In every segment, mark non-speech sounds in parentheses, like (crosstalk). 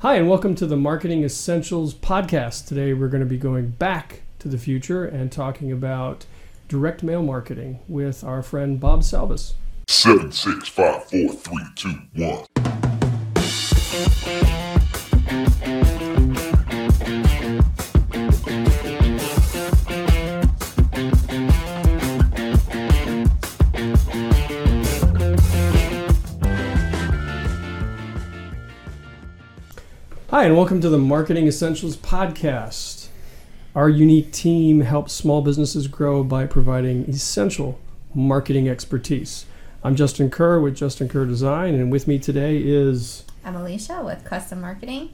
Hi, and welcome to the Marketing Essentials podcast. Today we're going to be going back to the future and talking about direct mail marketing with our friend Bob Salvas. Seven, six, five, four, three, two, one. Hi, and welcome to the Marketing Essentials podcast. Our unique team helps small businesses grow by providing essential marketing expertise. I'm Justin Kerr with Justin Kerr Design, and with me today is I'm Alicia with Custom Marketing.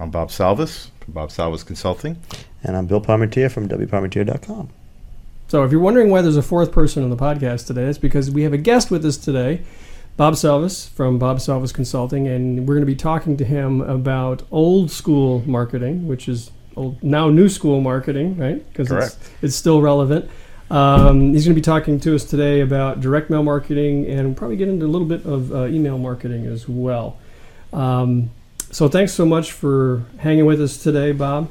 I'm Bob Salvas from Bob Salvas Consulting. And I'm Bill Parmentier from WParmentier.com. So, if you're wondering why there's a fourth person on the podcast today, it's because we have a guest with us today, Bob Salvas from Bob Salvas Consulting, and we're going to be talking to him about old school marketing, which is old, now new school marketing, right? Because it's, Correct. it's still relevant. Um, he's going to be talking to us today about direct mail marketing and probably get into a little bit of uh, email marketing as well. Um, so, thanks so much for hanging with us today, Bob.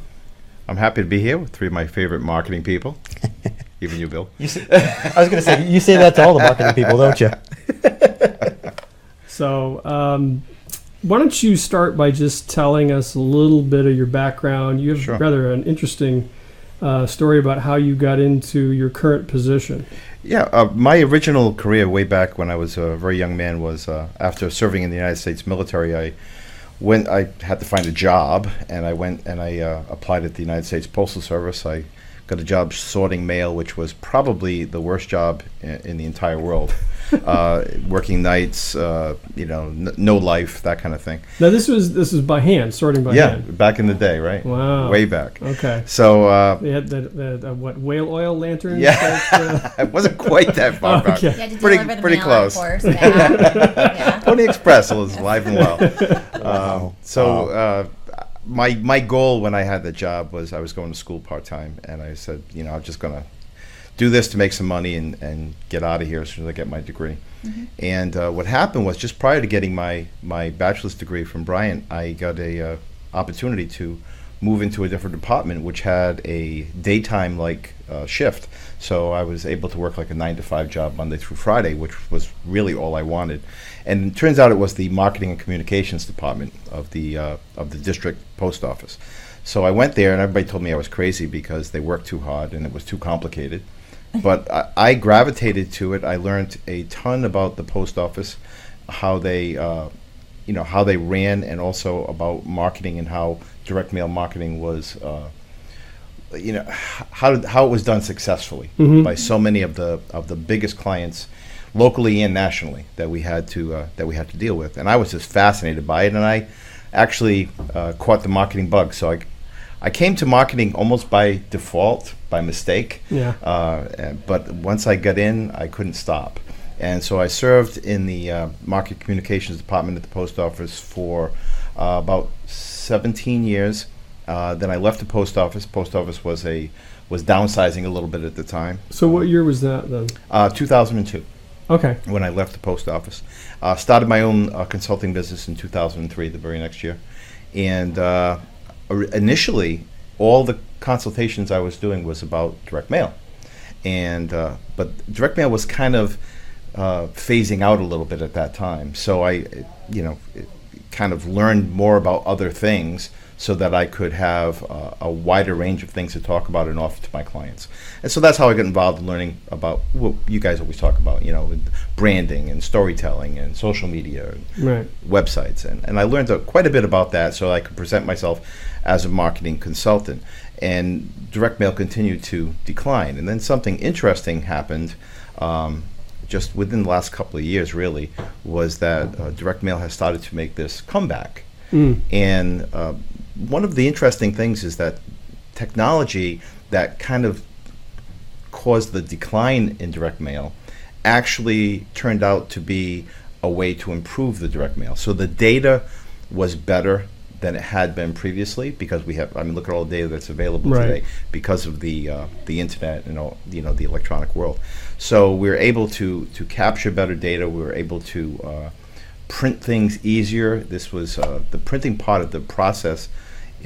I'm happy to be here with three of my favorite marketing people, (laughs) even you, Bill. You say, I was going to say, you say that to all the marketing people, don't you? So, um, why don't you start by just telling us a little bit of your background? You have Sure. rather an interesting uh, story about how you got into your current position. Yeah, uh, my original career way back when I was a very young man was uh, after serving in the United States military. I went. I had to find a job, and I went and I uh, applied at the United States Postal Service. I got a job sorting mail, which was probably the worst job in, in the entire world. (laughs) uh, working nights, uh, you know, n- no life, that kind of thing. Now, this was this was by hand, sorting by yeah, hand. Yeah, back in the day, right? Wow. Way back. Okay. So uh, They had the, the, the what whale oil lanterns. Yeah. that, (laughs) uh, it wasn't quite that far back. (laughs) Okay. You had Pretty- the pretty mail close. on course. Yeah. yeah. Pony Express was alive and well. Wow. Um, so uh, my my goal when I had the job was I was going to school part time, and I said, you know, I'm just gonna do this to make some money and, and get out of here as soon as I get my degree. And uh, what happened was just prior to getting my my bachelor's degree from Bryant, I got a uh, opportunity to move into a different department, which had a daytime like uh, shift. So I was able to work like a nine to five job Monday through Friday, which was really all I wanted. And it turns out it was the marketing and communications department of the uh, of the district post office. So I went there, and everybody told me I was crazy because they worked too hard and it was too complicated. But I, I gravitated to it. I learned a ton about the post office, how they, uh, you know, how they ran, and also about marketing and how direct mail marketing was, uh, you know, how did, how it was done successfully by so many of the of the biggest clients, locally and nationally that we had to uh, that we had to deal with. And I was just fascinated by it, and I actually uh, caught the marketing bug. So I. I came to marketing almost by default, by mistake. Yeah. Uh, but once I got in, I couldn't stop. And so I served in the uh, market communications department at the post office for uh, about 17 years. Uh, then I left the post office. Post office was a was downsizing a little bit at the time. so, what year was that then? Uh, 2002 Okay. when I left the post office. Uh, started my own uh, consulting business in 2003, the very next year. And uh, initially, all the consultations I was doing was about direct mail. And uh, but direct mail was kind of uh, phasing out a little bit at that time. So I, you know, kind of learned more about other things so that I could have uh, a wider range of things to talk about and offer to my clients. And so that's how I got involved in learning about what you guys always talk about, you know, branding and storytelling and social media and Right. websites. And, and I learned uh, quite a bit about that so I could present myself as a marketing consultant. And direct mail continued to decline. And then something interesting happened. Um, just within the last couple of years, really, was that uh, direct mail has started to make this comeback. Mm. And uh, one of the interesting things is that technology that kind of caused the decline in direct mail actually turned out to be a way to improve the direct mail. So the data was better than it had been previously because we have I mean look at all the data that's available Right. today because of the uh, the internet and all you know the electronic world. So we're able to to capture better data. We were able to uh, print things easier. This was uh, the printing part of the process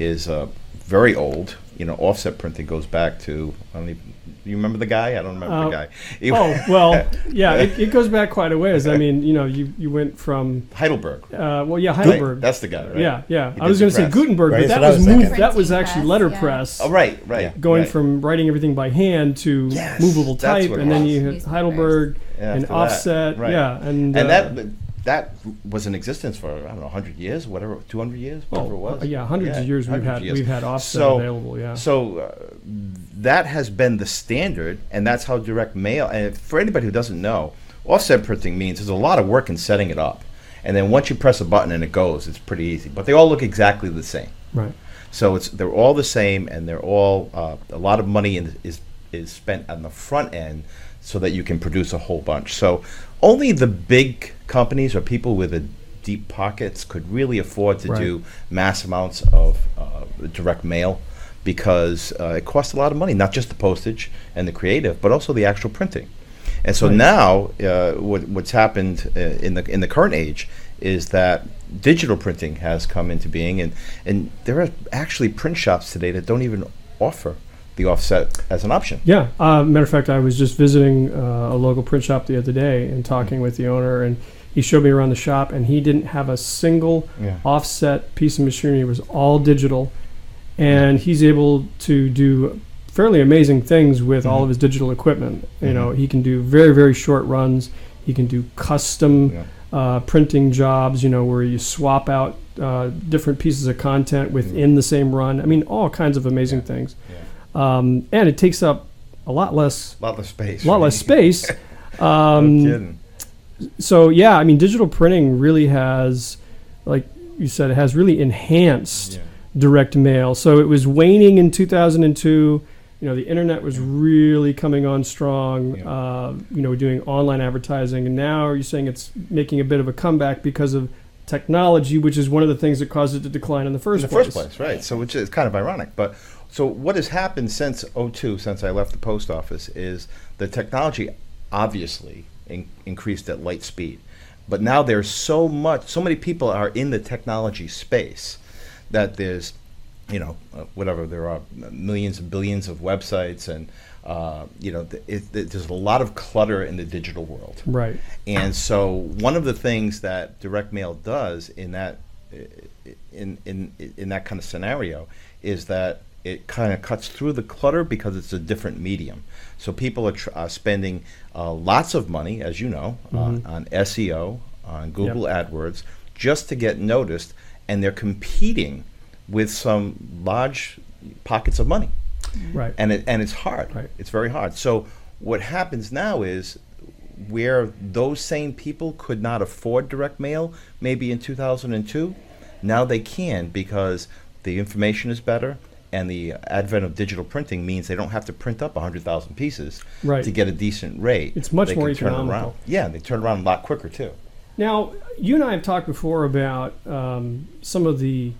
is uh, very old. You know, offset printing goes back to. I don't even, you remember the guy? I don't remember Uh, the guy. (laughs) He- Oh well, (laughs) yeah, it, it goes back quite a ways. I mean, you know, you, you went from Heidelberg. uh, well, yeah, right? Heidelberg. That's the guy, right? Yeah, yeah. He I was going to say. Gutenberg, Right, but that was was moved. That was actually letterpress. yeah. Oh, right, right. Going right. from writing everything by hand to Yes, movable type, and then you had Heidelberg Yeah, and offset. right. Yeah, and, and uh, that that was in existence for I don't know 100 years, whatever, 200 years, whatever it was. yeah, hundreds of years we've had years. we've had offset So- available. Yeah. So uh, that has been the standard, and that's how direct mail. And for anybody who doesn't know, offset printing means there's a lot of work in setting it up, and then once you press a button and it goes, it's pretty easy. But they all look exactly the same. right. So it's they're all the same, and they're all uh, a lot of money in, is is spent on the front end so that you can produce a whole bunch. So only the big companies or people with a deep pockets could really afford to Right. do mass amounts of uh, direct mail because uh, it costs a lot of money, not just the postage and the creative, but also the actual printing. And so now, uh, what, what's happened uh, in the in the current age is that digital printing has come into being, and and there are actually print shops today that don't even offer the offset as an option. Yeah. Uh, matter of fact, I was just visiting uh, a local print shop the other day and talking with the owner, and he showed me around the shop, and he didn't have a single Yeah. offset piece of machinery. It was all digital, and he's able to do fairly amazing things with all Mhm. of his digital equipment. You know, he can do very very short runs. He can do custom Yeah. uh, printing jobs. You know, where you swap out uh, different pieces of content within the same run. I mean, all kinds of amazing Yeah. things. Um, and it takes up a lot less, A lot less space. a lot right? less space. (laughs) no Um, kidding. So yeah, I mean, digital printing really has, like you said, it has really enhanced Yeah. direct mail. So it was waning in 2002. You know, the internet was really coming on strong. Yeah. Uh, you know, doing online advertising, and now are you saying it's making a bit of a comeback because of technology, which is one of the things that caused it to decline in the first in the place. first place, right? So which is kind of ironic. But so what has happened since 02, since I left the post office, is the technology obviously in, increased at light speed. But now there's so much, so many people are in the technology space that there's, you know, uh, whatever there are millions and billions of websites, and uh, you know, th- it, th- there's a lot of clutter in the digital world. Right. And so one of the things that direct mail does in that in in in that kind of scenario is that it kind of cuts through the clutter because it's a different medium. So people are tr- uh, spending uh, lots of money, as you know, Mhm. uh, on SEO, on Google AdWords, just to get noticed, and they're competing with some large pockets of money Right. and it and it's hard. Right. It's very hard. So what happens now is where those same people could not afford direct mail maybe in 2002, now they can because the information is better and the advent of digital printing means they don't have to print up 100,000 pieces Right. to get a decent rate. It's much They more can turn around. Yeah, they turn around a lot quicker too. Now, you and I have talked before about um, some of the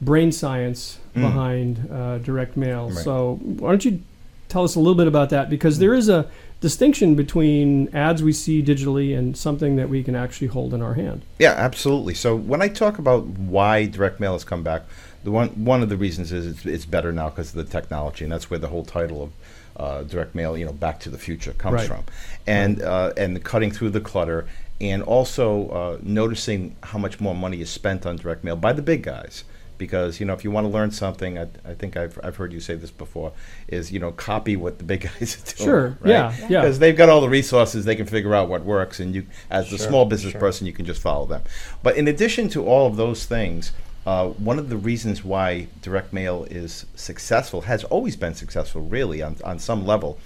brain science Mm. behind uh, direct mail. Right. So, why don't you tell us a little bit about that? Because there is a distinction between ads we see digitally and something that we can actually hold in our hand. Yeah, absolutely. So when I talk about why direct mail has come back, the one one of the reasons is it's, it's better now because of the technology, and that's where the whole title of uh, direct mail, you know, Back to the Future comes Right. from, and uh, and cutting through the clutter, and also uh, noticing how much more money is spent on direct mail by the big guys. Because you know, if you want to learn something, I, I think I've, I've heard you say this before, is you know, copy what the big (laughs) guys are doing. Sure. right? Yeah. Yeah. because they've got all the resources they can figure out what works and you as the Sure, small business sure. person you can just follow them but in addition to all of those things uh, one of the reasons why direct mail is successful has always been successful really on, on some level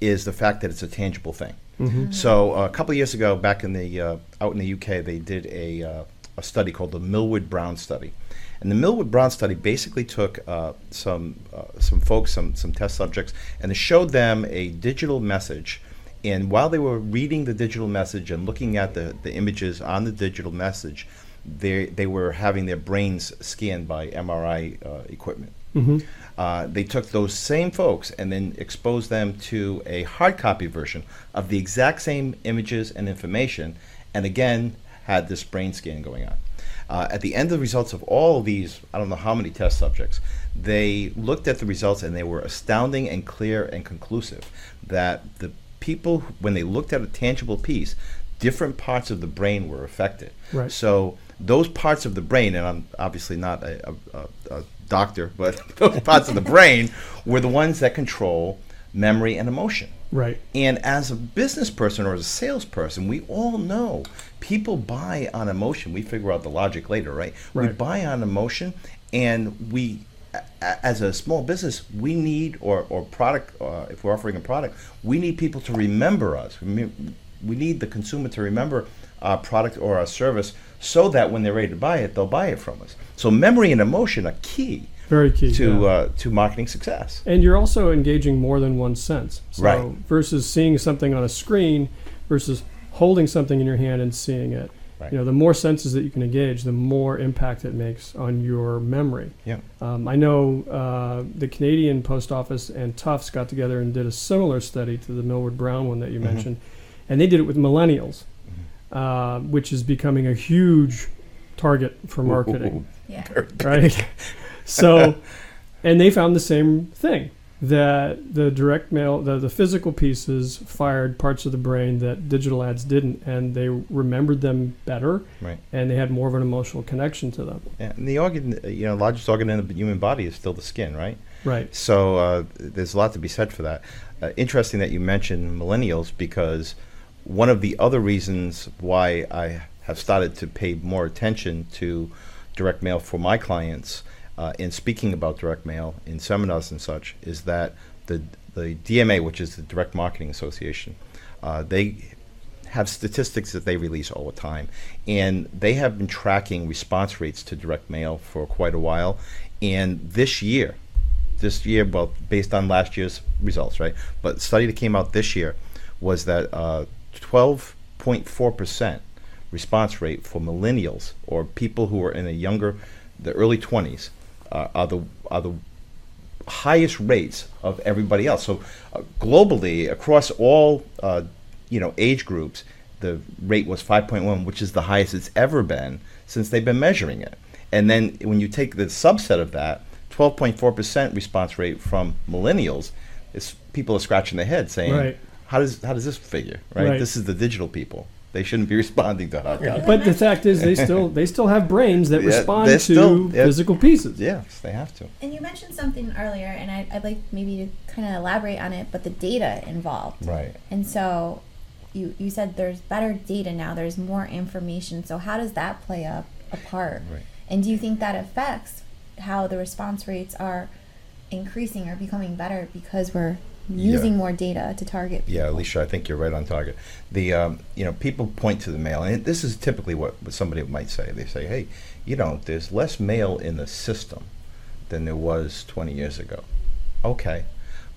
is the fact that it's a tangible thing Mhm. so uh, a couple of years ago back in the uh, out in the uk they did a, uh, a study called the Millward Brown study and the Millward Brown study basically took uh, some uh, some folks, some some test subjects, and they showed them a digital message. And while they were reading the digital message and looking at the, the images on the digital message, they they were having their brains scanned by MRI uh, equipment. Mhm. Uh, they took those same folks and then exposed them to a hard copy version of the exact same images and information, and again had this brain scan going on. Uh, at the end of the results of all of these, I don't know how many test subjects, they looked at the results and they were astounding and clear and conclusive that the people, when they looked at a tangible piece, different parts of the brain were affected. Right. So those parts of the brain, and I'm obviously not a, a, a, doctor, but (laughs) those parts of the brain were the ones that control memory and emotion. Right. And as a business person or as a salesperson, we all know people buy on emotion. We figure out the logic later, right? right. We buy on emotion, and we, as a small business, we need or or product. Uh, if we're offering a product, we need people to remember us. We we need the consumer to remember our product or our service, so that when they're ready to buy it, they'll buy it from us. So memory and emotion are key Very key. to yeah. uh, to marketing success. and you're also engaging more than one sense. So Right. Versus seeing something on a screen versus holding something in your hand and seeing it. Right. You know, the more senses that you can engage, the more impact it makes on your memory. Yeah. Um, I know uh, the Canadian Post Office and Tufts got together and did a similar study to the Millward Brown one that you Mhm. mentioned, and they did it with millennials, Mm-hmm. Uh, which is becoming a huge target for marketing (laughs) Yeah. right? so, and they found the same thing that the direct mail, the, the physical pieces fired parts of the brain that digital ads didn't, and they remembered them better, Right. and they had more of an emotional connection to them. Yeah, and the organ, you know, largest organ in the human body is still the skin, right? Right. So uh, there's a lot to be said for that. Uh, interesting that you mentioned millennials because one of the other reasons why I have started to pay more attention to direct mail for my clients uh, in speaking about direct mail in seminars and such is that the the DMA, which is the Direct Marketing Association, uh, they have statistics that they release all the time, and they have been tracking response rates to direct mail for quite a while. And this year, this year, well, based on last year's results, right? But study that came out this year was that uh, 12.4 percent response rate for millennials or people who are in a younger, the early 20s, uh, are the are the highest rates of everybody else. So uh, globally, across all uh, you know age groups, the rate was 5.1, which is the highest it's ever been since they've been measuring it. And then when you take the subset of that, 12.4% response rate from millennials, it's people are scratching their head saying, Right. "How does how does this figure? Right? Right. This is the digital people. They shouldn't be (laughs) responding to hot topics." But the fact is, they still (laughs) they still have brains that Yeah, respond to still- yeah. physical pieces. Yes, they have to. And you mentioned something earlier, and I, I'd like maybe to kind of elaborate on it, but the data involved. Right. And so you, you said there's better data now, there's more information. So, how does that play up a part? Right. And do you think that affects how the response rates are increasing or becoming better because we're using more data to target people? Yeah, Alicia, I think you're right on target. The um, you know people point to the mail, and this is typically what, what somebody might say. They say, "Hey, you know, there's less mail in the system than there was 20 years ago." Okay,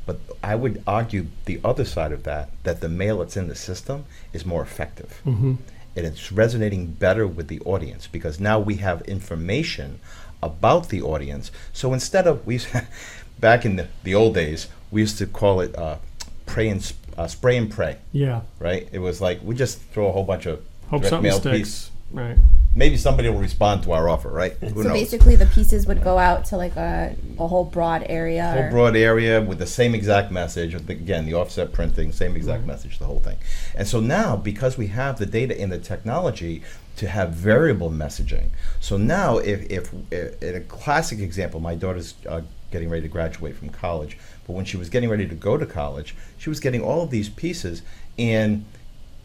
but I would argue the other side of that that the mail that's in the system is more effective, hmm and it's resonating better with the audience because now we have information about the audience. So instead of we, (laughs) back in the, the old days, we used to call it uh, pray and sp- uh, spray and pray Yeah. right? It was like we just throw a whole bunch of Hope direct something mail sticks. piece. Right. Maybe somebody will respond to our offer, right? Who so knows? basically, the pieces would go out to like a, a whole broad area. whole broad area with the same exact message. Again, the offset printing, same exact message, the whole thing. And so now, because we have the data and the technology to have variable messaging, so now if, if, if in a classic example, my daughter's uh, getting ready to graduate from college, but when she was getting ready to go to college, she was getting all of these pieces and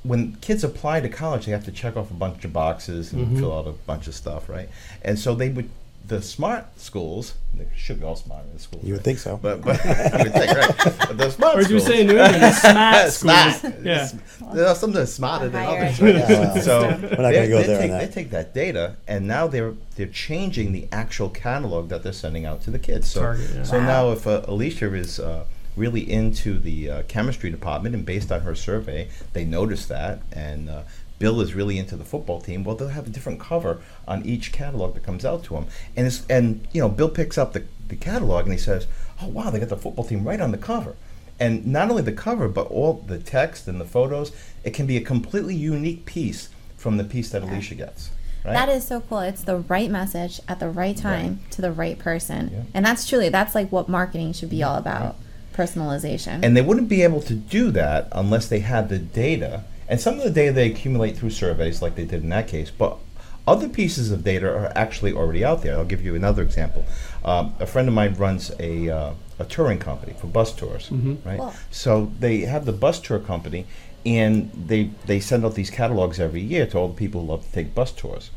when kids apply to college, they have to check off a bunch of boxes and Mhm. fill out a bunch of stuff, right? And so they would, the smart schools, they should be all smart in the schools. You would right? think so. But, but (laughs) you would think, right? But the smart Or as you say New England, the smart (laughs) smart. schools. Yeah. There are some that are smarter than higher others. right? Yeah, well, so We're not they, gonna go they there take, that. they take that data and now they're they're changing the actual catalog that they're sending out to the kids. So Target, yeah. so Wow. now if uh, Alicia is uh, really into the uh, chemistry department and based on her survey, they notice that and. Bill is really into the football team. Well, they'll have a different cover on each catalog that comes out to him, and it's, and you know Bill picks up the, the catalog and he says, "Oh wow, they got the football team right on the cover." And not only the cover, but all the text and the photos. It can be a completely unique piece from the piece that Alicia gets. Right? That is so cool. It's the right message at the right time to the right person. Yeah. And that's truly that's like what marketing should be all about. Personalization. And they wouldn't be able to do that unless they had the data. And some of the data they accumulate through surveys, like they did in that case. But other pieces of data are actually already out there. I'll give you another example. Um, a friend of mine runs a, uh, a touring company for bus tours, right? Cool. So they have the bus tour company, and they they send out these catalogs every year to all the people who love to take bus tours.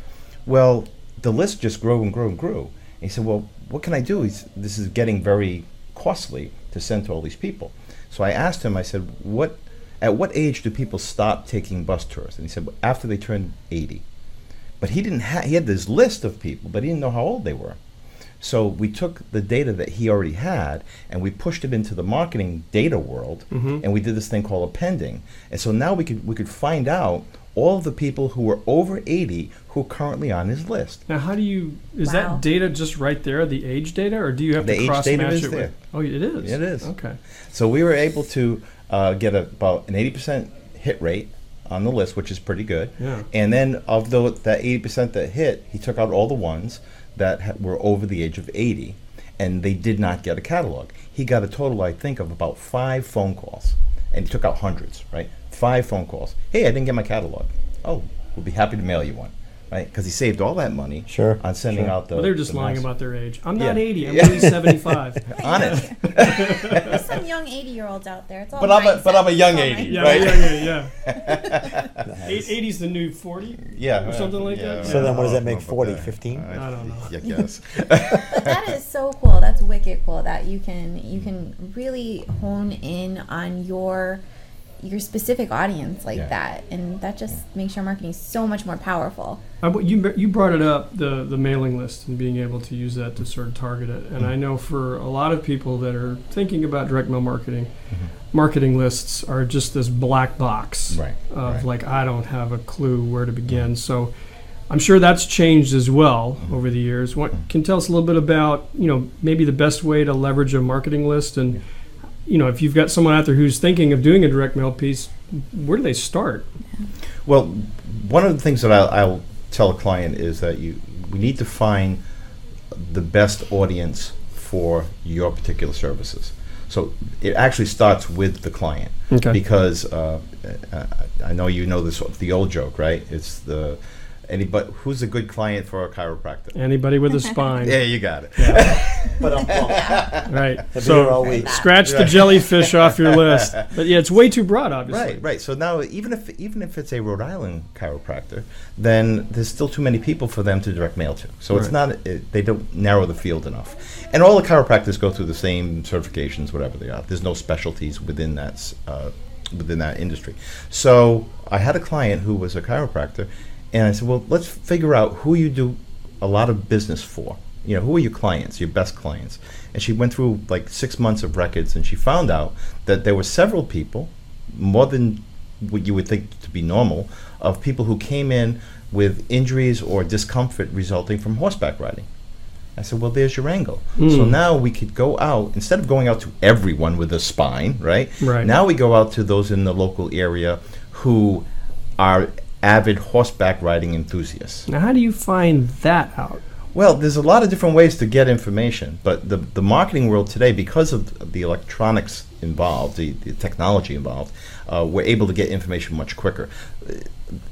Well, the list just grew and grew and grew. And he said, "Well, what can I do? He's, this is getting very costly to send to all these people." So I asked him. I said, "What? At what age do people stop taking bus tours?" And he said, "After they turn 80." But he didn't have. He had this list of people, but he didn't know how old they were. So we took the data that he already had and we pushed it into the marketing data world, mm-hmm. and we did this thing called appending. And so now we could we could find out all of the people who were over 80 who are currently on his list. Now, how do you? Is Wow. that data just right there, the age data, or do you have The to age cross data match is it there. with? Oh, it is. It is. Okay. So we were able to uh, get about an 80% hit rate on the list, which is pretty good. Yeah. And then of the, that 80% that hit, he took out all the ones that ha- were over the age of 80, and they did not get a catalog. He got a total, I think, of about five phone calls, and he took out hundreds, right? Five phone calls. Hey, I didn't get my catalog. Oh, we'll be happy to mail you one, right? Because he saved all that money Sure, on sending sure. out the. Well, they're just the lying mass- about their age. I'm not Yeah. 80. I'm Yeah. only 75. (laughs) on it. (laughs) There's some young 80 year olds out there. It's all But I'm a- but. I'm a young 80. Yeah, Right. yeah, yeah, yeah. (laughs) Eight- 80's the new 40. Yeah. Or something like that? So then what does that make, don't 40, 15? I don't know. Yeah, yes. But that is so cool. That's wicked cool that you can you can really hone in on your your specific audience like Yeah. that, and that just makes your marketing so much more powerful. I, you you brought it up the the mailing list and being able to use that to sort of target it. And I mm-hmm. know for a lot of people that are thinking about direct mail marketing, mm-hmm. marketing lists are just this black box Right, of right. like I don't have a clue where to begin. So I'm sure that's changed as well mm-hmm. over the years. What can tell us a little bit about you know maybe the best way to leverage a marketing list and you know if you've got someone out there who's thinking of doing a direct mail piece, where do they start? Well, one of the things that I'll, I'll tell a client is that you we need to find the best audience for your particular services. So it actually starts with the client Okay. because uh, I I know you know this the old joke, right? It's the anybody who's a good client for a chiropractor. Anybody with a (laughs) spine, Yeah, you got it. (laughs) But I'm pumped. right? I'll be here all So week. scratch the jellyfish off your list. (laughs) But yeah, it's way too broad, obviously. Right, right. So now, even if even if it's a Rhode Island chiropractor, then there's still too many people for them to direct mail to. So it's not it, they don't narrow the field enough. And all the chiropractors go through the same certifications, whatever they are. There's no specialties within that s- uh, within that industry. So I had a client who was a chiropractor, and I said, well, let's figure out who you do a lot of business for. You know, who are your clients, your best clients? And she went through like six months of records, and she found out that there were several people, more than what you would think to be normal, of people who came in with injuries or discomfort resulting from horseback riding. I said, well, there's your angle. So Hmm. now we could go out, instead of going out to everyone with a spine, right? Right. Now we go out to those in the local area who are avid horseback riding enthusiasts. Now, how do you find that out? Well, there's a lot of different ways to get information, but the, the marketing world today, because of the electronics involved, the, the technology involved, uh, we're able to get information much quicker. Uh,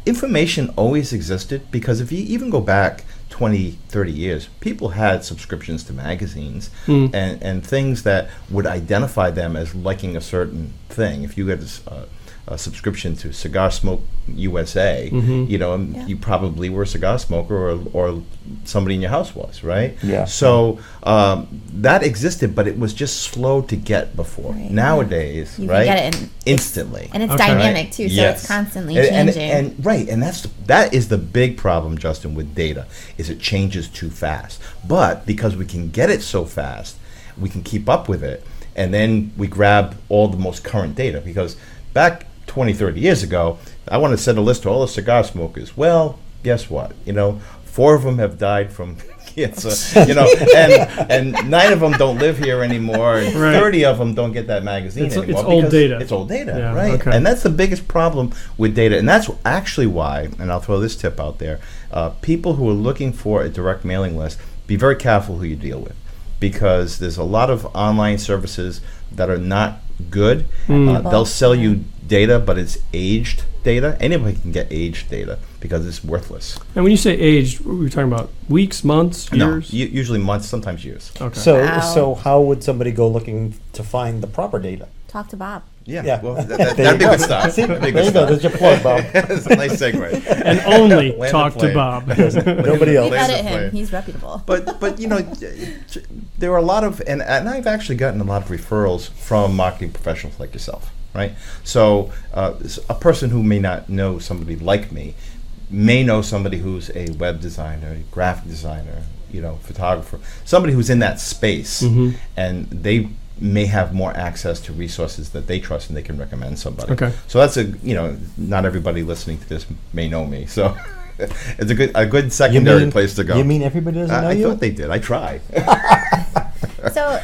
Information always existed because if you even go back 20, 30 years, people had subscriptions to magazines Hmm. and, and things that would identify them as liking a certain thing. If you had a uh, a subscription to Cigar Smoke USA, Mhm. you know, Yeah. you probably were a cigar smoker or, or somebody in your house was, right? Yeah. So um, that existed, but it was just slow to get before. Right. Nowadays, You right? can get it in, Instantly. and it's Okay. dynamic too, so Yes. it's constantly And- and- changing. And, right, and that's that is the big problem, Justin, with data, is it changes too fast. But because we can get it so fast, we can keep up with it, and then we grab all the most current data. Because back 20, 30 years ago, I want to send a list to all the cigar smokers. Well, guess what? You know, four of them have died from (laughs) cancer, you know, (laughs) and and nine of them don't live here anymore, and Right. thirty of them don't get that magazine It's- anymore. it's old data. It's old data, Yeah, right? okay. And that's the biggest problem with data, and that's actually why. And I'll throw this tip out there: uh, people who are looking for a direct mailing list, be very careful who you deal with, because there's a lot of online services that are not good. Uh, they'll sell you data, but it's aged data. Anybody can get aged data because it's worthless. And when you say aged, what were we talking about? Weeks, months, years? No, u- usually months, sometimes years. okay. So, Wow. so how would somebody go looking to find the proper data? Talk to Bob. Yeah, Yeah. well, (laughs) that, that, that'd be a good start. See, That'd be a there good you go. start. There's your plug, Bob. (laughs) That's a nice segue. (laughs) and only Land talk to plane. Bob. Nobody We else. Land edit him. plane. He's reputable. but but you know j- j- there are a lot of and, and I've actually gotten a lot of referrals from marketing professionals like yourself right so uh, s- a person who may not know somebody like me may know somebody who's a web designer a graphic designer you know photographer somebody who's in that space and they may have more access to resources that they trust and they can recommend somebody Okay. so that's a you know not everybody listening to this may know me so (laughs) it's a good a good secondary mean, place to go You mean everybody doesn't I, know I you? thought they did. I tried. (laughs) so,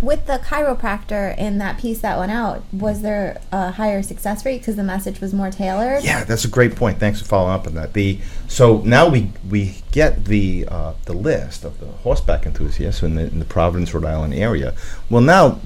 with the chiropractor in that piece that went out, was there a higher success rate because the message was more tailored? yeah, that's a great point. Thanks for following up on that. The so now we we get the uh, the list of the horseback enthusiasts in the, in the Providence, Rhode Island area. Well, now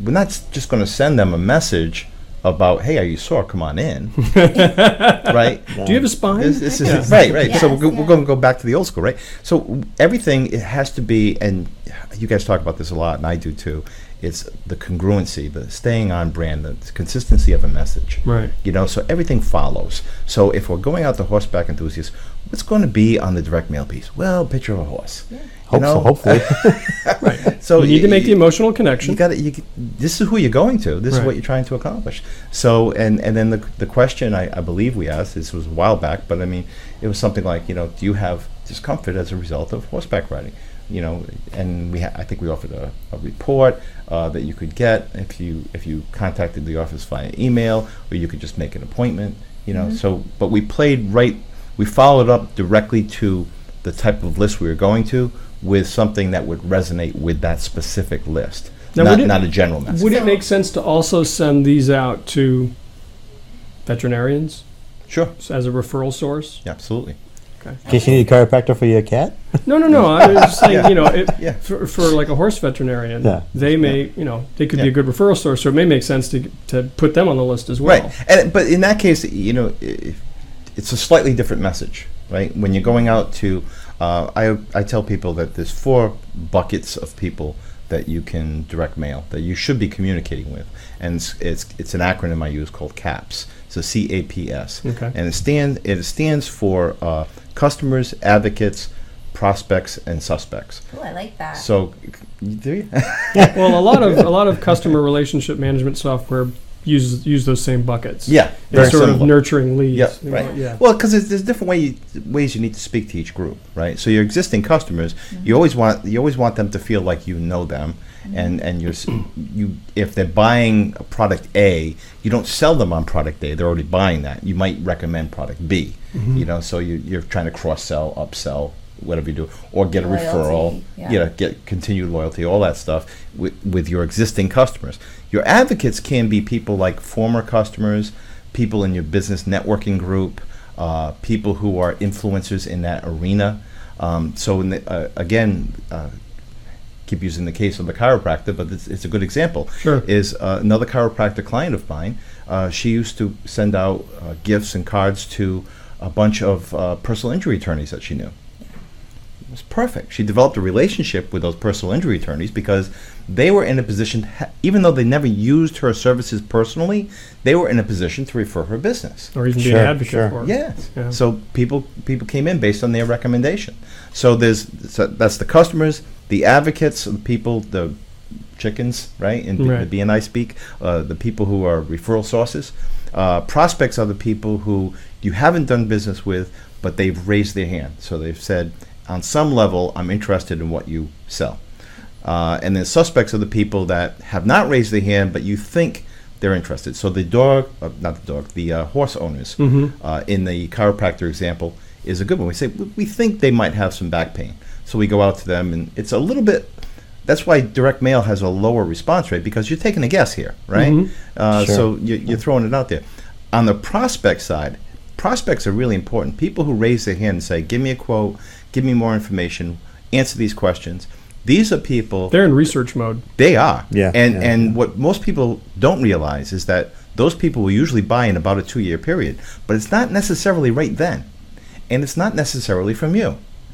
we're not just going to send them a message about, "Hey, are you sore? Come on in." (laughs) right? Do you have a spine? This, this is Yeah. (laughs) right, right. so we're, yeah. we're going to go back to the old school, right? So everything it has to be, and you guys talk about this a lot, and I do too. It's the congruency, the staying on brand, the consistency of a message. Right. You know, so everything follows. So if we're going out to horseback enthusiasts, what's going to be on the direct mail piece? Well, picture of a horse. Hope so, hopefully. (laughs) right. (laughs) So you need to make the emotional connection. you got to. You, this is who you're going to. This is what you're trying to accomplish. So, and and then the the question I, I believe we asked this was a while back, but I mean, it was something like, you know, do you have discomfort as a result of horseback riding? You know, and we ha- I think we offered a, a report uh, that you could get if you if you contacted the office via email, or you could just make an appointment. You know, so but we played right. We followed up directly to the type of list we were going to with something that would resonate with that specific list, Now, not, it- not a general message. Would it make sense to also send these out to veterinarians Sure. as a referral source? Yeah, absolutely. In case you need a chiropractor for your cat. No, no, no. I was just (laughs) saying, Yeah. you know, it, Yeah. for, for like a horse veterinarian, Yeah. they may, you know, they could be a good referral source, so it may make sense to to put them on the list as well. Right. And but in that case, you know, i it's a slightly different message, right? When you're going out to, uh, I I tell people that there's four buckets of people that you can direct mail that you should be communicating with, and it's it's, it's an acronym I use called CAPS. So C A P S. Okay. And it stand it stands for uh, customers, advocates, prospects, and suspects. Oh, I like that. So, (laughs) do you? Well, a lot of a lot of (laughs) customer relationship management software uses use those same buckets. yeah, They're very sort of nurturing leads. Yeah, you know, right. Yeah. Well, because there's, there's different way, ways you need to speak to each group, right? So your existing customers, you mm-hmm. always want you always want them to feel like you know them, mm-hmm. and and you're you if they're buying a product A, you don't sell them on product A. They're already buying that. You might recommend product B. Mm-hmm. You know, so you, you're trying to cross sell, upsell, whatever you do, or get a Loyalty, referral. yeah. You know, get continued loyalty, all that stuff with, with your existing customers. Your advocates can be people like former customers, people in your business networking group, uh, people who are influencers in that arena. Um, so, in the, uh, again, uh, keep using the case of the chiropractor, but it's, it's a good example. Sure. Is uh, another chiropractor client of mine. Uh, she used to send out uh, gifts and cards to a bunch of uh, personal injury attorneys that she knew. It was perfect. She developed a relationship with those personal injury attorneys because they were in a position, ha- even though they never used her services personally, they were in a position to refer her business. or even be an advocate sure. for. it. Yes. Yeah. So people people came in based on their recommendation. So there's so that's the customers, the advocates, the people, the chickens, right? In Right. the BNI speak, uh, the people who are referral sources. Uh, prospects are the people who you haven't done business with, but they've raised their hand. So they've said, on some level, I'm interested in what you sell. Uh, and then suspects are the people that have not raised their hand, but you think they're interested. So the dog, uh, not the dog, the uh, horse owners Mhm. uh, in the chiropractor example, is a good one. We say "We- think they might have some back pain, so we go out to them, and it's a little bit. That's why direct mail has a lower response rate because you're taking a guess here, right? Mhm. Uh, Sure. So you, you're throwing it out there. On the prospect side, prospects are really important. People who raise their hand and say, "Give me a quote, give me more information, answer these questions." These are people. They're in research mode. They are. Yeah, And yeah, and yeah. what most people don't realize is that those people will usually buy in about a two year period, but it's not necessarily right then, and it's not necessarily from you,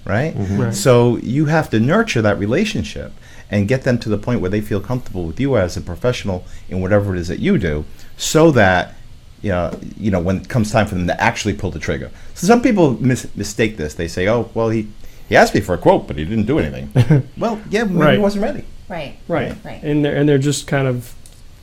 right? Mm-hmm. Right. So you have to nurture that relationship and get them to the point where they feel comfortable with you as a professional in whatever it is that you do, so that. You know, you know, when it comes time for them to actually pull the trigger. So some people mis- mistake this. They say, "Oh, well, he, he asked me for a quote, but he didn't do anything." (laughs) well, yeah, maybe Right. he wasn't ready. Right. Right. Right. And they're and they're just kind of,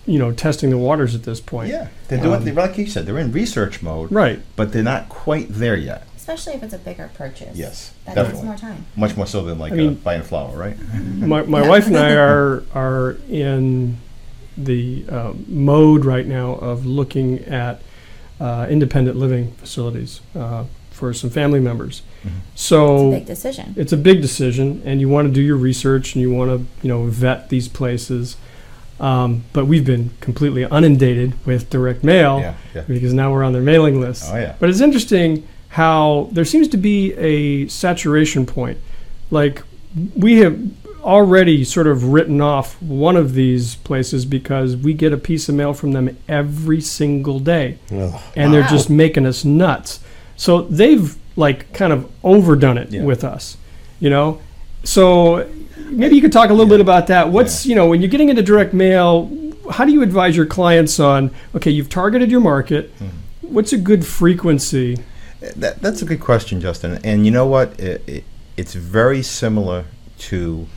you know, testing the waters at this point. Yeah, they're doing. Um, they like you said, they're in research mode, Right. but they're not quite there yet. Especially if it's a bigger purchase. Yes, That definitely. takes more time. Much more so than like I mean- uh, buying a flower, right? My, my (laughs) wife and I are are in the um, mode right now of looking at uh, independent living facilities uh, for some family members. Mhm. So It's a big decision. it's a big decision, and you want to do your research and you want to you know vet these places. Um, but we've been completely inundated with direct mail Yeah, yeah. because now we're on their mailing list. Oh yeah. But it's interesting how there seems to be a saturation point. Like we have already sort of written off one of these places because we get a piece of mail from them every single day Ugh. and they're just making us nuts. So they've like kind of overdone it Yeah. with us, you know. So maybe you could talk a little bit about that. What's you know when you're getting into direct mail, how do you advise your clients on? Okay, you've targeted your market. Mm-hmm. What's a good frequency? That, that's a good question, Justin. And you know what? It, it, it's very similar to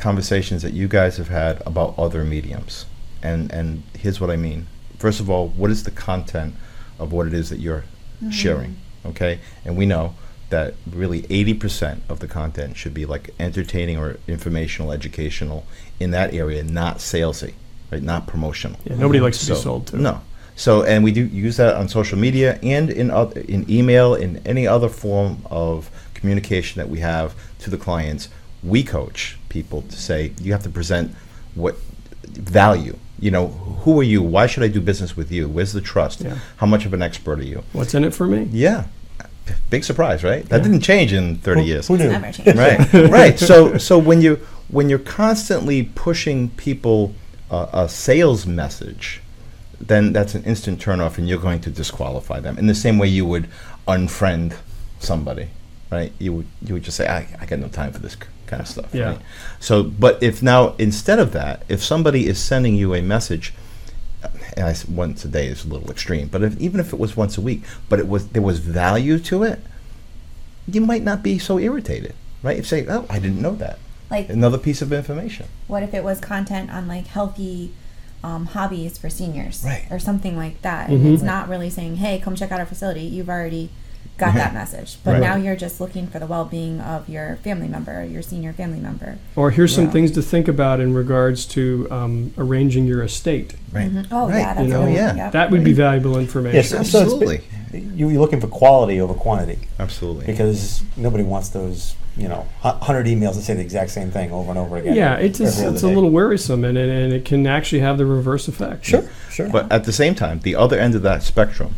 conversations that you guys have had about other mediums. And and here's what I mean. First of all, what is the content of what it is that you're mm-hmm. sharing? Okay, and we know that really 80% of the content should be like entertaining or informational, educational in that area, not salesy, right? Not promotional. Yeah, nobody mm-hmm. likes to So- be sold to. No. So, and we do use that on social media and in other, in email, in any other form of communication that we have to the clients. We coach people to say you have to present what value. You know, who are you? Why should I do business with you? Where's the trust? Yeah. How much of an expert are you? What's in it for me? Yeah, big surprise, right? That didn't change in thirty Who- years Who knew? Never right (laughs) right so so when you when you're constantly pushing people uh, a sales message then that's an instant turnoff and you're going to disqualify them in the same way you would unfriend somebody right you would you would just say i, I got no time for this k- kind of stuff Yeah. right? so but if now instead of that if somebody is sending you a message and I s once a day is a little extreme, but if, even if it was once a week, but it was there was value to it, you might not be so irritated, right? You say, "Oh, I didn't know that." Like, Another piece of information. what if it was content on like healthy um, hobbies for seniors, Right. or something like that? Mhm. And it's not really saying, "Hey, come check out our facility." You've already got that (laughs) message, but Right. now you're just looking for the well-being of your family member, your senior family member. Or here's some Yeah. things to think about in regards to um, arranging your estate. Right. Mhm. Oh Right. yeah, that's You know, good yeah. Yep. That would be valuable information. Yes, so, so Absolutely. you, you're looking for quality over quantity Absolutely. because nobody wants those, you know, hundred emails that say the exact same thing over and over again. Yeah, it's it's, it's a day. little worrisome, and, and, and it can actually have the reverse effect. Sure, sure. But at the same time, the other end of that spectrum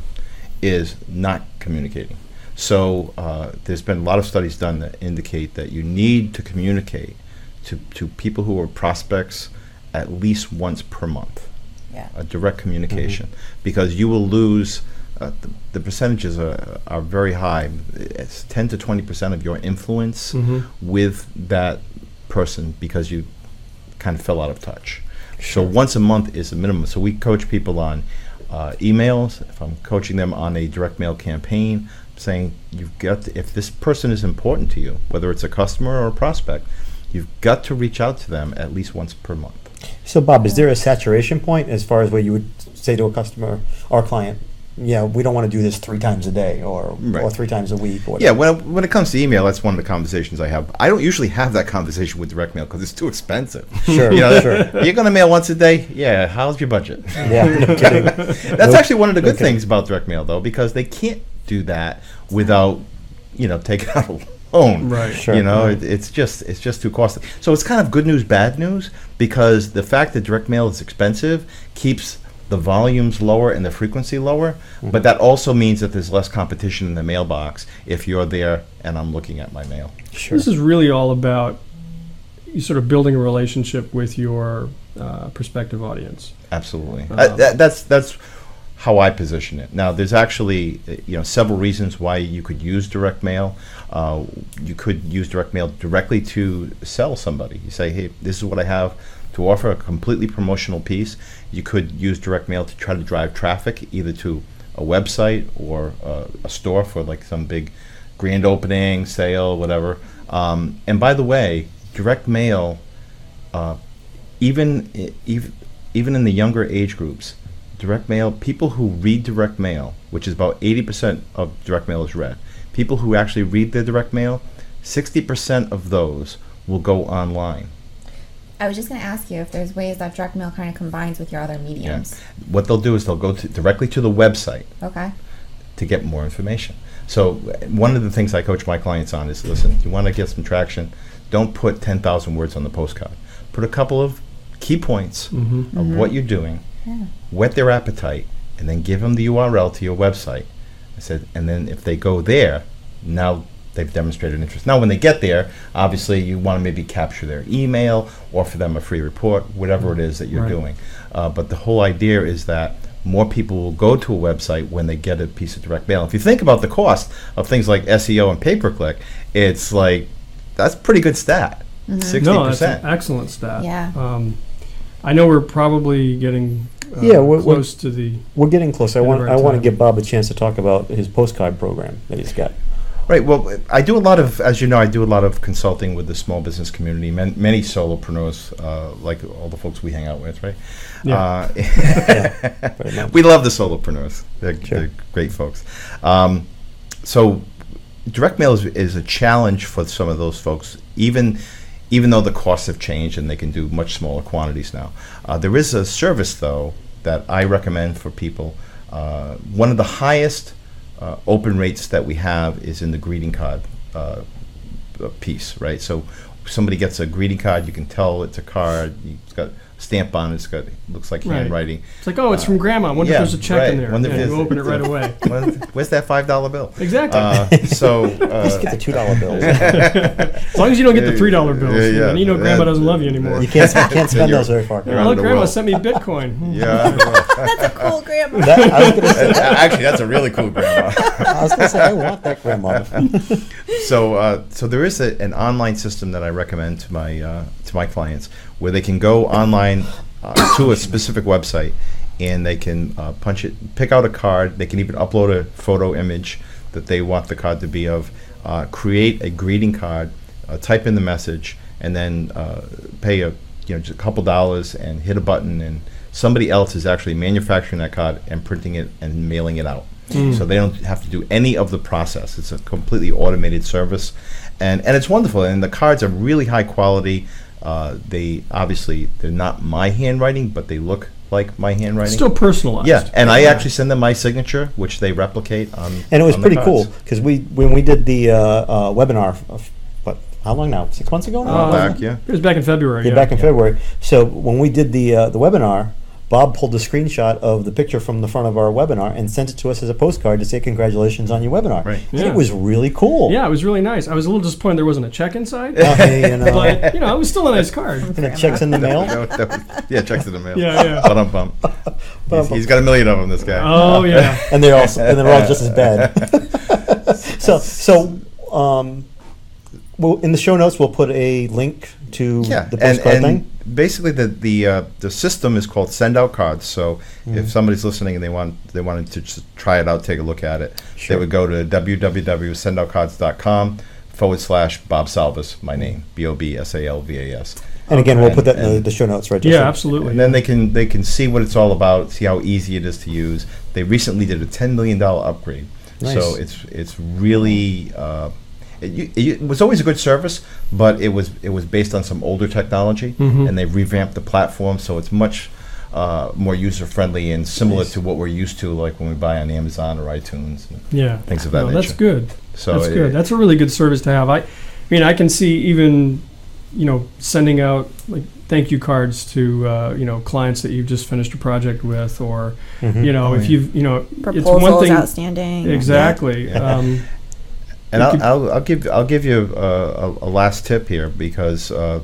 is not communicating. So uh, there's been a lot of studies done that indicate that you need to communicate to, to people who are prospects at least once per month. Yeah. a direct communication because you will lose uh, the, the percentages are, are very high it's 10 to 20 percent of your influence Mhm. with that person because you kind of fell out of touch so once a month is the minimum so we coach people on uh, emails if i'm coaching them on a direct mail campaign saying you've got to, if this person is important to you whether it's a customer or a prospect you've got to reach out to them at least once per month. So, Bob, is there a saturation point as far as what you would say to a customer or client, yeah, we don't want to do this three times a day or, Right. or three times a week or Yeah, when it, when it comes to email, that's one of the conversations I have. I don't usually have that conversation with direct mail because it's too expensive. Sure, (laughs) You know, sure. You're going to mail once a day? Yeah, how's your budget? Yeah, no (laughs) kidding. That's No- actually one of the good okay. things about direct mail, though, because they can't do that without you know, take out a loan. Right. Sure. You know, Right. it, it's just it's just too costly. So it's kind of good news, bad news because the fact that direct mail is expensive keeps the volumes lower and the frequency lower. But that also means that there's less competition in the mailbox if you're there and I'm looking at my mail. Sure. This is really all about you sort of building a relationship with your uh, prospective audience. Absolutely. Um, Uh, that, that's that's how I position it. Now, there's actually uh, you know several reasons why you could use direct mail. Uh, you could use direct mail directly to sell somebody. You say, hey, this is what I have to offer, a completely promotional piece. You could use direct mail to try to drive traffic either to a website or uh, a store for like some big grand opening, sale, whatever. Um, and by the way, direct mail uh, even even even in the younger age groups, direct mail people who read direct mail, which is about eighty percent of direct mail is read. People who actually read their direct mail, sixty percent of those will go online. I was just going to ask you if there's ways that direct mail kind of combines with your other mediums. What they'll do is they'll go to, directly to the website Okay. to get more information. So uh, one of the things I coach my clients on is listen, you want to get some traction, don't put 10,000 words on the postcard. Put a couple of key points Mm-hmm. of what you're doing, Yeah. whet their appetite, and then give them the URL to your website. I said, and then if they go there, now they've demonstrated interest. Now, when they get there, obviously you want to maybe capture their email, offer them a free report, whatever it is that you're Right. doing. Uh, but the whole idea is that more people will go to a website when they get a piece of direct mail. If you think about the cost of things like SEO and pay per click, it's like that's pretty good stat. 60 No, that's an percent. excellent stat. Yeah. Um, I know we're probably getting uh, Yeah, we're- we're- close to the. We're getting close. I End of want our I want to time. give Bob a chance to talk about his postcard program that he's got. Right. Well, I do a lot of, as you know, I do a lot of consulting with the small business community. Man, many solopreneurs, uh, like all the folks we hang out with, right? Yeah. Uh, (laughs) very much. we love the solopreneurs. They're, Sure. they're great folks. Um, so, direct mail is, is a challenge for some of those folks, even even though the costs have changed and they can do much smaller quantities now. Uh, there is a service, though, that I recommend for people. Uh, one of the highest uh, open rates that we have is in the greeting card uh, piece, right? So somebody gets a greeting card, you can tell it's a card. It's got stamp on it. It's got looks like Right. handwriting. It's like, oh, it's from Grandma. I wonder yeah, if there's a check in there. Wonder if Yeah, you there's- open it right (laughs) away. Well, Where's that five dollar bill? Exactly. Uh, (laughs) so Just uh, get the two dollar bills. as long as you don't get the three dollar bills, Yeah, yeah. and you know Grandma Yeah. doesn't love you anymore. you can't you can't spend (laughs) those very far. you're Oh, look, the Grandma world. sent me Bitcoin. Hmm. yeah. well, That's a cool grandma. That, I was gonna say, actually, that's a really cool grandma. I was gonna say I want that grandma. so uh, so there is a, an online system that I recommend to my uh, to my clients where they can go online uh, to a specific website and they can uh, punch it, pick out a card. They can even upload a photo image that they want the card to be of, uh, create a greeting card, uh, type in the message, and then uh, pay a you know just a couple dollars and hit a button and somebody else is actually manufacturing that card and printing it and mailing it out. So they don't have to do any of the process. It's a completely automated service, and and it's wonderful. And the cards are really high quality. Uh, they obviously they're not my handwriting, but they look like my handwriting. Still personalized. yeah, and I actually send them my signature, which they replicate on. And it was on the pretty cool because we when we did the uh, uh, webinar, of, what how long now? Six months ago now. Uh, back, yeah. It was back in February. Yeah, Yeah, back in February. So when we did the uh, the webinar, Bob pulled a screenshot of the picture from the front of our webinar and sent it to us as a postcard to say congratulations on your webinar. Right. Yeah. it was really cool. Yeah, it was really nice. I was a little disappointed there wasn't a check inside, Uh, hey, you know, (laughs) but you know, it was still a nice card. (laughs) and it checks in the mail. That was- that was- yeah, checks in the mail. Yeah, yeah. But bump. He's, he's got a million of them. This guy. Oh yeah. (laughs) and they're all and they're all just as bad. so so um, well, in the show notes we'll put a link to Yeah, the and, postcard and thing. basically the the uh, the system is called send out cards. So Mm-hmm. if somebody's listening and they want they wanted to just try it out, take a look at it, Sure. they would go to www.sendoutcards.com forward slash Bob Salvas, my name, B O B S A L V A S. And again, we'll put that in the, the show notes, right? Yeah, Justin? absolutely. And then they can they can see what it's all about, see how easy it is to use. They recently did a ten million dollar upgrade, so it's it's really uh, it, u- it, was always a good service, but it was it was based on some older technology, Mhm. and they revamped the platform, so it's much uh, more user friendly and similar Nice. to what we're used to, like when we buy on Amazon or iTunes. and Yeah. Things of that no, That's good. So That's it- good. That's a really good service to have. I, I mean, I can see even, you know, sending out like thank you cards to uh, you know clients that you've just finished a project with, or Mhm. you know, Oh, if yeah. you've you know, it's Proposals one thing outstanding. exactly. Yeah. Um, (laughs) And I'll, I'll, I'll give I'll give you a, a, a last tip here because uh,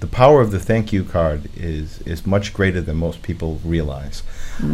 the power of the thank you card is is much greater than most people realize.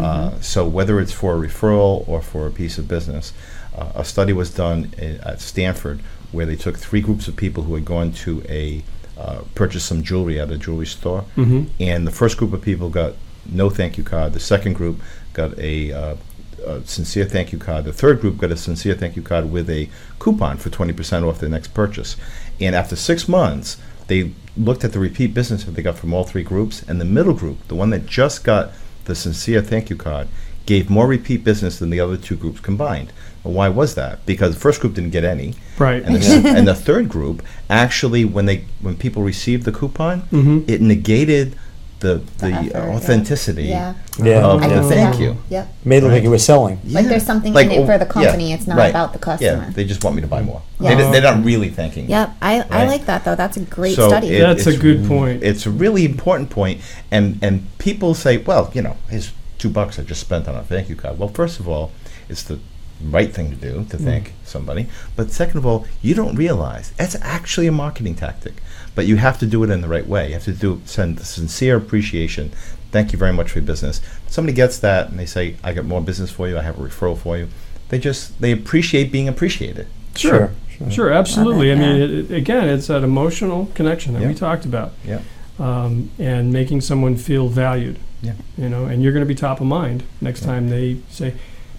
Uh, so whether it's for a referral or for a piece of business, uh, a study was done i- at Stanford where they took three groups of people who had gone to a uh, purchase some jewelry at a jewelry store, mhm. and the first group of people got no thank you card. The second group got a, uh, a sincere thank you card. The third group got a sincere thank you card with a coupon for 20% off their next purchase. And after six months, they looked at the repeat business that they got from all three groups, and the middle group, the one that just got the sincere thank you card, gave more repeat business than the other two groups combined. Well, why was that? Because the first group didn't get any, right. and the, (laughs) and the third group actually, when they when people received the coupon, Mhm. it negated the the, effort, uh, yeah. authenticity Yeah. Yeah. of I the can thank that. you. Yep. Made it look like Right. it was selling. Like there's something Like, in it oh, for the yeah, company. It's not right. about the customer. Yeah, they just want me to buy more. Yeah. They, they're not really thanking. you. Yep. I, I Right. like that though. That's a great So study. it- That's a it's good r- point. It's a really important point, and and people say, well, you know, here's two bucks I just spent on a thank you card. Well, first of all, it's the right thing to do to thank mm. somebody. But second of all, you don't realize that's actually a marketing tactic. But you have to do it in the right way. You have to do send the sincere appreciation. Thank you very much for your business. Somebody gets that and they say, I got more business for you. I have a referral for you. They just they appreciate being appreciated. Sure. Sure. Sure, absolutely. I mean, it, it- again, it's that emotional connection that we talked about, Yeah. um, and making someone feel valued. Yeah. You know, and you're going to be top of mind next time they say,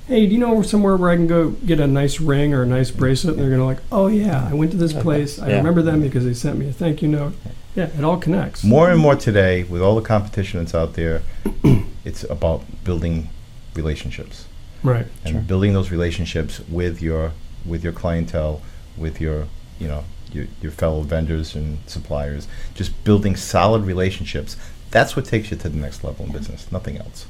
"Hey, do you know somewhere where I can go get a nice ring or a nice bracelet?" And they're going to like, "Oh yeah, I went to this place. I Yeah. remember them because they sent me a thank you note." Yeah, it all connects. More and more today, with all the competition that's out there, (clears throat) it's about building relationships Right. and Sure. building those relationships with your with your clientele, with your you know your, your fellow vendors and suppliers. Just building solid relationships. That's what takes you to the next level in business. Nothing else.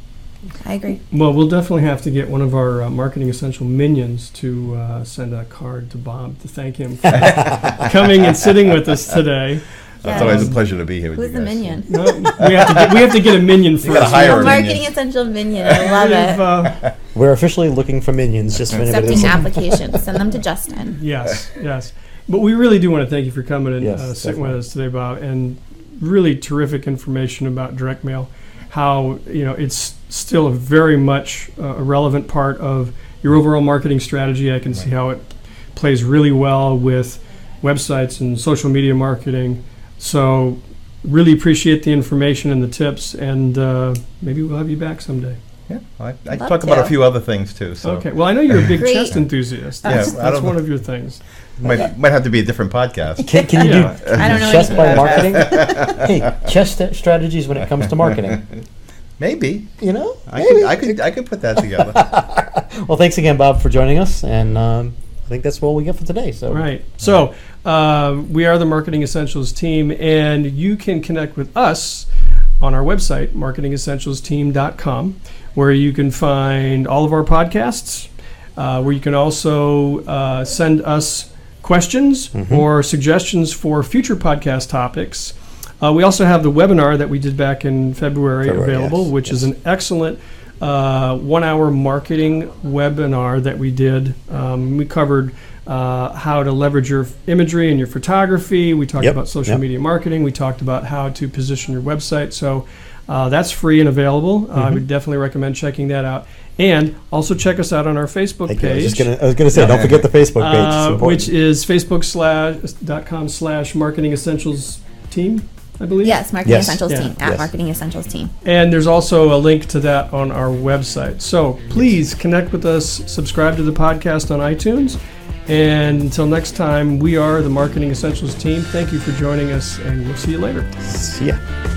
I agree. Well, we'll definitely have to get one of our uh, marketing essential minions to uh, send a card to Bob to thank him for (laughs) coming and sitting with us today. It's always a Um, pleasure to be here with Who's you the guys. minion? No, we have to get we have to get a minion (laughs) first. gotta hire A a marketing minion. essential minion. I love We've, it. uh, (laughs) We're officially looking for minions. Just for anybody Accepting that's- applications. Send them to Justin. yes, yes. But we really do want to thank you for coming and Yes, uh, sitting with definitely. us today, Bob, and really terrific information about direct mail. How you know it's still a very much uh, a relevant part of your overall marketing strategy. I can see how it plays really well with websites and social media marketing. So really appreciate the information and the tips, and uh, maybe we'll have you back someday. Yeah, I, I Love talk about a to. few other things too. So Okay. Well, I know you're a big Great. chest enthusiast. Yeah, That's, I that's don't one know. of your things. might might have to be a different podcast. Can, can you Yeah. do I don't know chest anything by about marketing? (laughs) hey, chest st- strategies when it comes to marketing. (laughs) Maybe You know, I maybe. could I could I could put that together. (laughs) Well, thanks again, Bob, for joining us, and um, I think that's all we get for today. So, Right. So uh, we are the Marketing Essentials team, and you can connect with us on our website, marketingessentialsteam.com, where you can find all of our podcasts, uh, where you can also uh, send us questions or suggestions for future podcast topics. Uh, we also have the webinar that we did back in February, February, available, yes, which is an excellent uh, one-hour marketing webinar that we did. Um, we covered uh, how to leverage your imagery and your photography. We talked Yep, about social yep. media marketing. We talked about how to position your website. So uh, that's free and available. Uh, I Mm-hmm. would definitely recommend checking that out. And also check us out on our Facebook Thank you. I was page. just gonna, I was gonna say, don't forget the Facebook page. Uh, which is facebook slash dot com slash marketing essentials team, I believe. Yes, Marketing Yes. Essentials Yeah. team at Yes. Marketing Essentials team. And there's also a link to that on our website. So please connect with us, subscribe to the podcast on iTunes. And until next time, we are the Marketing Essentials team. Thank you for joining us, and we'll see you later. See ya.